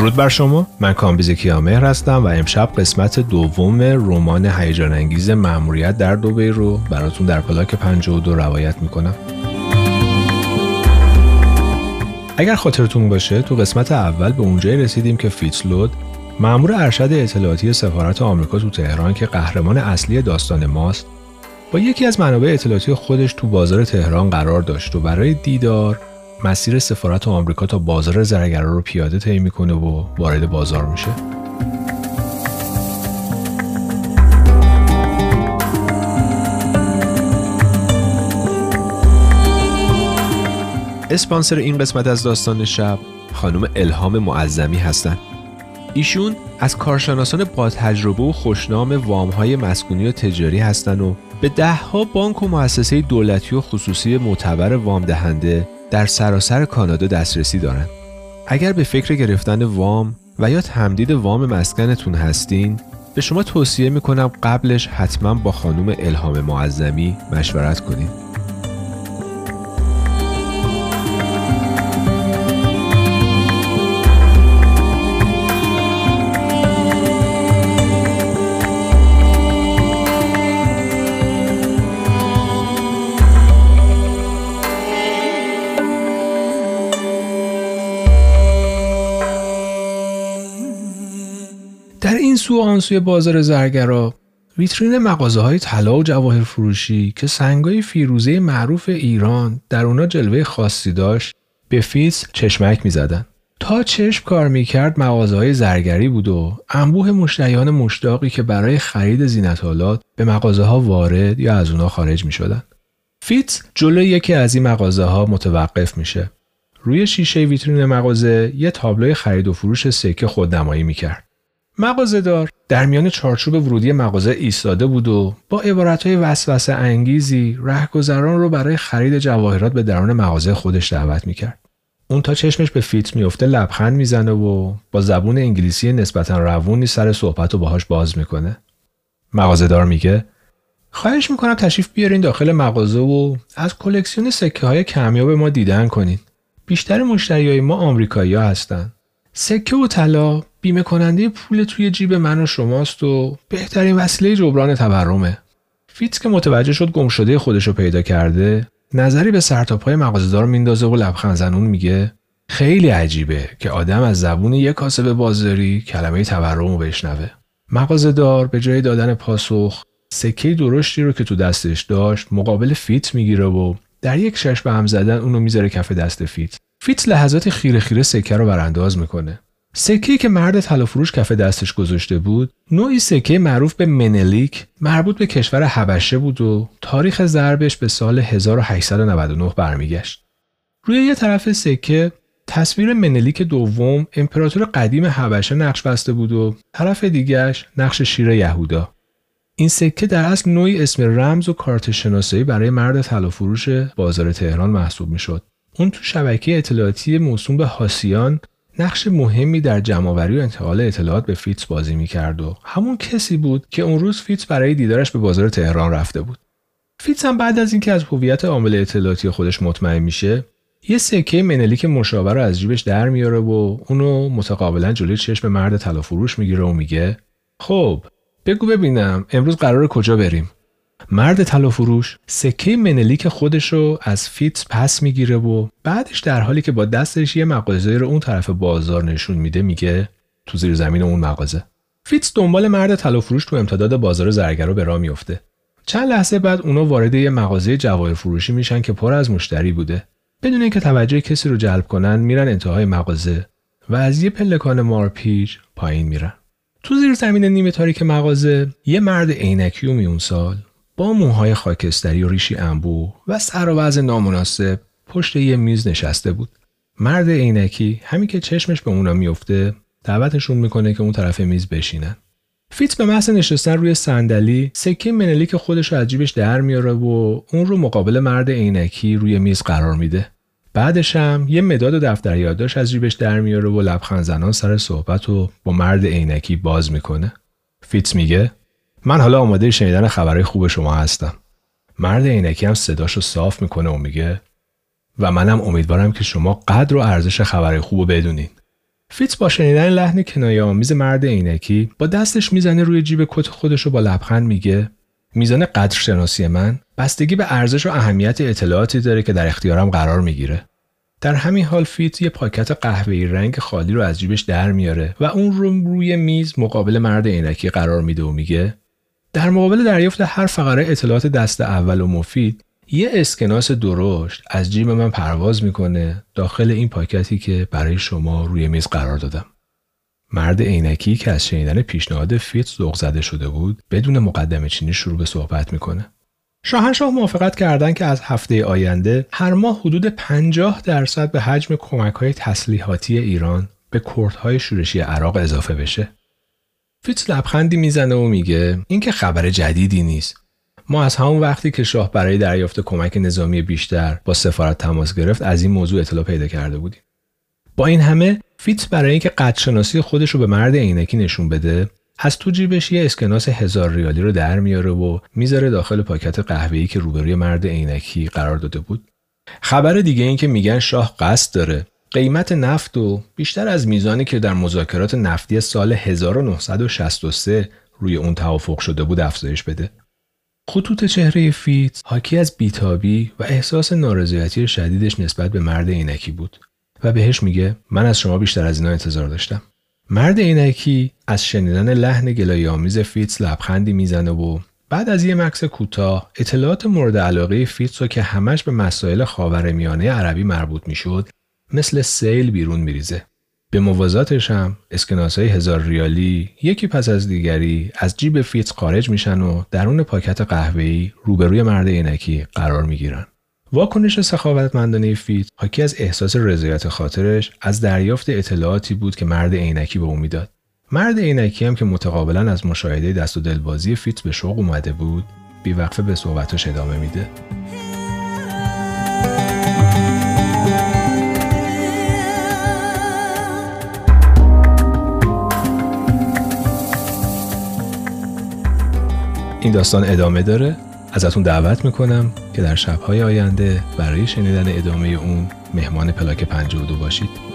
درود بر شما. من کامبیز کیامهر هستم و امشب قسمت دوم رمان هیجان انگیز مأموریت در دبی رو براتون در پلاک 52 روایت می‌کنم. اگر خاطرتون باشه تو قسمت اول به اونجایی رسیدیم که فیتس‌لوید مأمور ارشد اطلاعاتی سفارت آمریکا تو تهران که قهرمان اصلی داستان ماست با یکی از منابع اطلاعاتی خودش تو بازار تهران قرار داشت و برای دیدار مسیر سفارت آمریکا تا بازار زرگرا رو پیاده طی می‌کنه و وارد بازار میشه اسپانسر این قسمت از داستان شب خانم الهام معظمی هستند. ایشون از کارشناسان با تجربه و خوشنام وامهای مسکونی و تجاری هستند و به دهها بانک و مؤسسه دولتی و خصوصی معتبر وام دهنده در سراسر کانادا دسترسی دارند. اگر به فکر گرفتن وام و یا تمدید وام مسکنتون هستین به شما توصیه می‌کنم قبلش حتما با خانم الهام معظمی مشورت کنید. سو و اون‌سوی بازار زرگرا ویترین مغازه های طلا و جواهر فروشی که سنگای فیروزه معروف ایران در اونا جلوه خاصی داشت به فیتس چشمک می زدن. تا چشم کار می کرد مغازه های زرگری بود و انبوه مشتریان مشتاقی که برای خرید زینت‌آلات به مغازه ها وارد یا از اونا خارج می شدن. فیتس جلوی یکی از این مغازه ها متوقف میشه. روی شیشه ویترین مغازه یه تابلوی خرید و فروش سکه خودنمایی می کرد. مغازهدار در میان چارچوب ورودی مغازه ایستاده بود و با عبارتهای وسوسه انگیزی رهگذران رو برای خرید جواهرات به درون مغازه خودش دعوت می‌کرد. اون تا چشمش به فیت میفته لبخند می‌زنه و با زبون انگلیسی نسبتا روونی سر صحبت رو باهاش باز می‌کنه. مغازهدار میگه خواهش می‌کنم تشریف بیارین داخل مغازه و از کلکسیون سکه های کمیاب ما دیدن کنین. بیشتر مشتریای ما آمریکایی هستن. سکه و طلا بیمه کننده پول توی جیب من و شماست و بهترین وسیله جبران تورمه. فیتس که متوجه شد گم شده خودش رو پیدا کرده نظری به سرتاپای مغازهدار میندازه و لبخند زنون میگه خیلی عجیبه که آدم از زبون یک کاسب بازاری کلمه تورم رو بشنوه. مغازهدار به جای دادن پاسخ سکه درشتی رو که تو دستش داشت مقابل فیتس می‌گیره و در یک چشم به هم زدن اونو می‌ذاره کف دست فیتس. فیت لحظات خیره خیره سکه رو برانداز می‌کنه. سکه که مرد طلافروش کف دستش گذاشته بود نوعی سکه معروف به منلیک مربوط به کشور حبشه بود و تاریخ ضربش به سال 1899 برمیگشت. روی یه طرف سکه تصویر منلیک دوم امپراتور قدیم حبشه نقش بسته بود و طرف دیگرش نقش شیر یهودا. این سکه در اصل نوعی اسم رمز و کارت شناسایی برای مرد طلافروش بازار تهران محسوب می‌شد. اون تو شبکه اطلاعاتی موسوم به هاسیان نقش مهمی در جمعآوری و انتقال اطلاعات به فیتس بازی می‌کرد و همون کسی بود که اون روز فیتس برای دیدارش به بازار تهران رفته بود. فیتس هم بعد از اینکه از هویت عامل اطلاعاتی خودش مطمئن میشه یه سکه منلیک مشابه رو از جیبش در میاره و اونو متقابلا جلوی چشم مرد طلافروش می‌گیره و میگه خب بگو ببینم امروز قرار کجا بریم مرد طلا فروش سکه منلیک خودش رو از فیتس پس می‌گیره و بعدش در حالی که با دستش یه مغازه رو اون طرف بازار نشون میده میگه تو زیر زمین اون مغازه. فیتس دنبال مرد طلا فروش تو امتداد بازار زرگرا به راه میفته چند لحظه بعد اونا وارد یه مغازه جواهر فروشی میشن که پر از مشتری بوده. بدون اینکه توجه کسی رو جلب کنن میرن انتهای مغازه و از یه پلکان مارپیچ پایین میرن. تو زیر زمین نیمه تاریک مغازه یه مرد عینکی و میون سال با موهای خاکستری و ریشی انبو و سر و وضع نامناسب پشت یه میز نشسته بود. مرد عینکی همین که چشمش به اونا میفته دعوتشون می‌کنه که اون طرف میز بشینن. فیتز به محض نشستن روی صندلی سکه منلی که خودش رو از جیبش در میاره و اون رو مقابل مرد عینکی روی میز قرار میده. بعدش هم یه مداد و دفتر یادداشت از جیبش در میاره و لبخند زنان سر صحبت رو با مرد عینکی باز می‌کنه. فیتز میگه من حالا آماده شنیدن خبرهای خوب شما هستم. مرد عینکی هم صداشو صاف می‌کنه و میگه و منم امیدوارم که شما قدر و ارزش خبرهای خوب بدونین. فیتز با شنیدن لحن کنایه آمیز مرد عینکی با دستش می‌زنه روی جیب کت خودش و با لبخند میگه میزان قدرشناسی من بستگی به ارزش و اهمیت اطلاعاتی داره که در اختیارم قرار می‌گیره. در همین حال فیتز یه پاکت قهوه‌ای رنگ خالی رو از جیبش در میاره و اون رو روی میز مقابل مرد عینکی قرار میده و میگه در مقابل دریافت هر فقره اطلاعات دست اول و مفید یه اسکناس درشت از جیب من پرواز می‌کنه داخل این پاکتی که برای شما روی میز قرار دادم. مرد عینکی که از شنیدن پیشنهاد فیت ذوق زده شده بود بدون مقدمه چینی شروع به صحبت می‌کنه. شاهنشاه موافقت کردند که از هفته آینده هر ماه حدود 50 درصد به حجم کمک های تسلیحاتی ایران به کردهای شورشی عراق اضافه بشه. فیتز لبخندی می‌زنه و میگه این که خبر جدیدی نیست. ما از همون وقتی که شاه برای دریافت کمک نظامی بیشتر با سفارت تماس گرفت از این موضوع اطلاع پیدا کرده بودیم. با این همه فیتز برای اینکه قدرشناسی خودش رو به مرد عینکی نشون بده از تو جیبش یه اسکناس هزار ریالی رو در میاره و می‌ذاره داخل پاکت قهوه‌ای که روبروی مرد عینکی قرار داده بود. خبر دیگه این که میگن شاه قصد داره قیمت نفت و بیشتر از میزانی که در مذاکرات نفتی سال 1963 روی اون توافق شده بود افزایش بده. خطوط چهره فیتز حاکی از بیتابی و احساس نارضایتی شدیدش نسبت به مرد عینکی بود و بهش میگه من از شما بیشتر از اینا انتظار داشتم. مرد عینکی از شنیدن لحن گلایه آمیز فیتز لبخندی می‌زنه و بعد از یه مکث کوتاه اطلاعات مورد علاقه فیتز رو که همش به مسائل خاورمیانه عربی مربوط می‌شد مثل سیل بیرون میریزه. به موازاتش هم اسکناس های هزار ریالی یکی پس از دیگری از جیب فیتز خارج میشن و درون پاکت قهوه‌ای روبروی مرد عینکی قرار می‌گیرن. واکنش سخاوتمندانه فیتز حاکی از احساس رضایت خاطرش از دریافت اطلاعاتی بود که مرد عینکی به او می‌داد مرد عینکی هم که متقابلا از مشاهده دست و دلبازی فیتز به شوق اومده بود بیوقفه به صحبتش ادامه میده این داستان ادامه داره. ازتون دعوت می‌کنم که در شبهای آینده برای شنیدن ادامه اون مهمان پلاک 52 باشید.